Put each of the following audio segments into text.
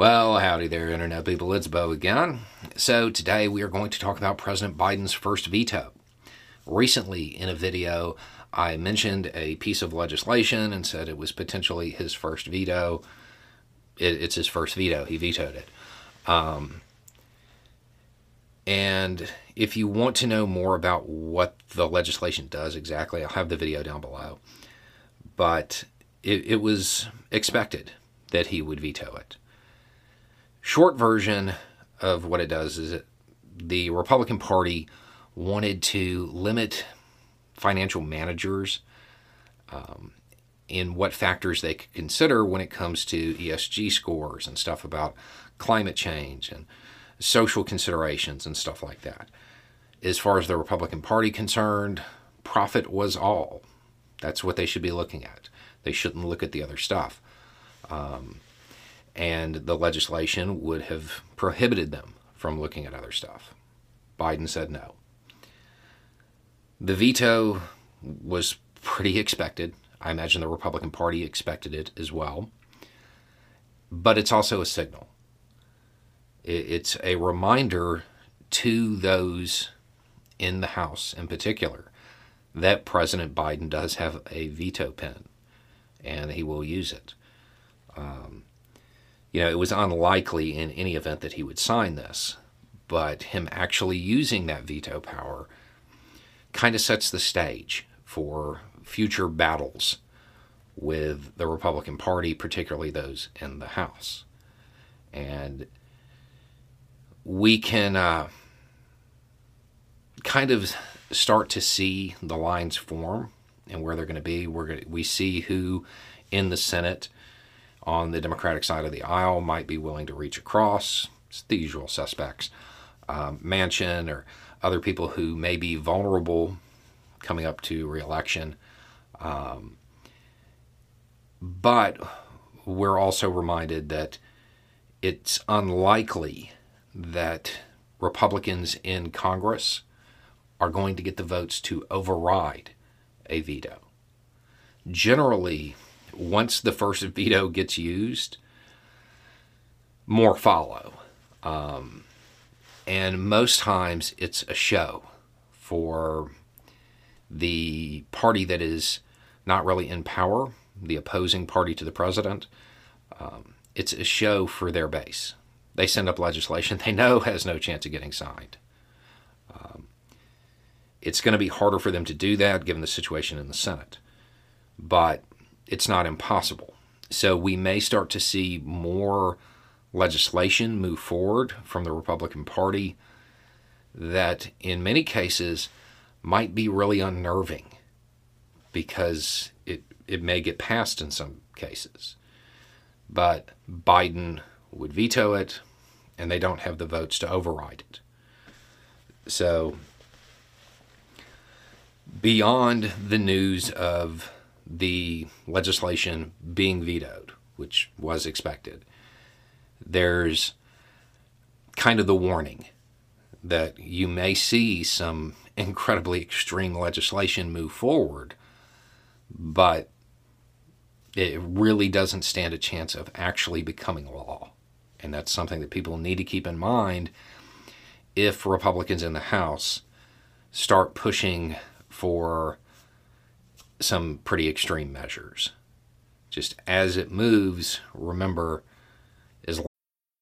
Well, howdy there, Internet people. It's Beau again. So, today we are going to talk about President Biden's first veto. Recently, in a video, I mentioned a piece of legislation and said it was potentially his first veto. It, it's his first veto. He vetoed it. Um, and if you want to know more about what the legislation does exactly, I'll have the video down below. But it, it was expected that he would veto it. Short version of what it does is that the Republican Party wanted to limit financial managers um, in what factors they could consider when it comes to ESG scores and stuff about climate change and social considerations and stuff like that. As far as the Republican Party concerned, profit was all. That's what they should be looking at. They shouldn't look at the other stuff. Um, and the legislation would have prohibited them from looking at other stuff. Biden said no. The veto was pretty expected. I imagine the Republican Party expected it as well. But it's also a signal. It's a reminder to those in the House in particular that President Biden does have a veto pen and he will use it. Um, you know, it was unlikely in any event that he would sign this, but him actually using that veto power kind of sets the stage for future battles with the Republican Party, particularly those in the House. And we can uh, kind of start to see the lines form and where they're going to be. We're to, we see who in the Senate on the Democratic side of the aisle might be willing to reach across. It's the usual suspects, um, Manchin or other people who may be vulnerable coming up to reelection. Um, but we're also reminded that it's unlikely that Republicans in Congress are going to get the votes to override a veto. Generally, once the first veto gets used, more follow. Um, and most times it's a show for the party that is not really in power, the opposing party to the president. Um, it's a show for their base. They send up legislation they know has no chance of getting signed. Um, it's going to be harder for them to do that given the situation in the Senate. But it's not impossible. So we may start to see more legislation move forward from the Republican Party that, in many cases, might be really unnerving because it, it may get passed in some cases. But Biden would veto it, and they don't have the votes to override it. So, beyond the news of the legislation being vetoed, which was expected, there's kind of the warning that you may see some incredibly extreme legislation move forward, but it really doesn't stand a chance of actually becoming law. And that's something that people need to keep in mind if Republicans in the House start pushing for some pretty extreme measures. Just as it moves, remember,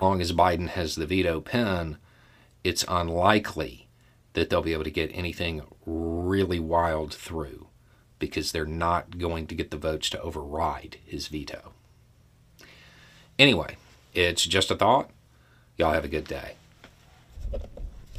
long as Biden has the veto pen, it's unlikely that they'll be able to get anything really wild through because they're not going to get the votes to override his veto. Anyway, it's just a thought. Y'all have a good day.